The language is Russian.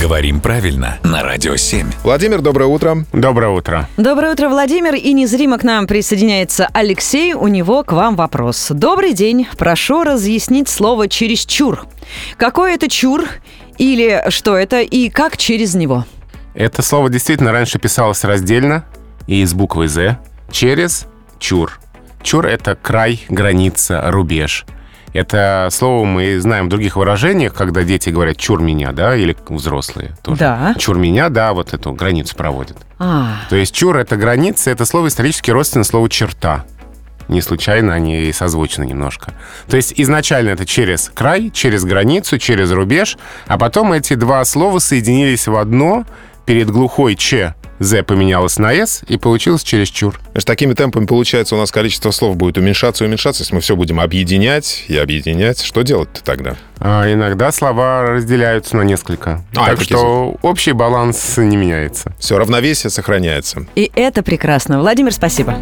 Говорим правильно на Радио 7. Владимир, доброе утро. Доброе утро. Доброе утро, Владимир. И незримо к нам присоединяется Алексей. У него к вам вопрос. Добрый день. Прошу разъяснить слово «чересчур». Какой это чур? Или что это? И как через него? Это слово действительно раньше писалось раздельно и с буквой «з» через «чур». Чур — это край, граница, рубеж. Это слово мы знаем в других выражениях, когда дети говорят «чур меня», да, или взрослые тоже. Да. «Чур меня», да, вот эту границу проводят. А, То есть «чур» — это граница, это слово исторически родственно слову «черта». Не случайно они и созвучны немножко. То есть изначально это через край, через границу, через рубеж, а потом эти два слова соединились в одно, перед глухой «ч» «з» поменялось на «с», и получилось чересчур. С такими темпами, получается, у нас количество слов будет уменьшаться и уменьшаться. Если мы все будем объединять и объединять, что делать-то тогда? А иногда слова разделяются на несколько. А, так что общий баланс не меняется. Все, равновесие сохраняется. и это прекрасно. Владимир, спасибо.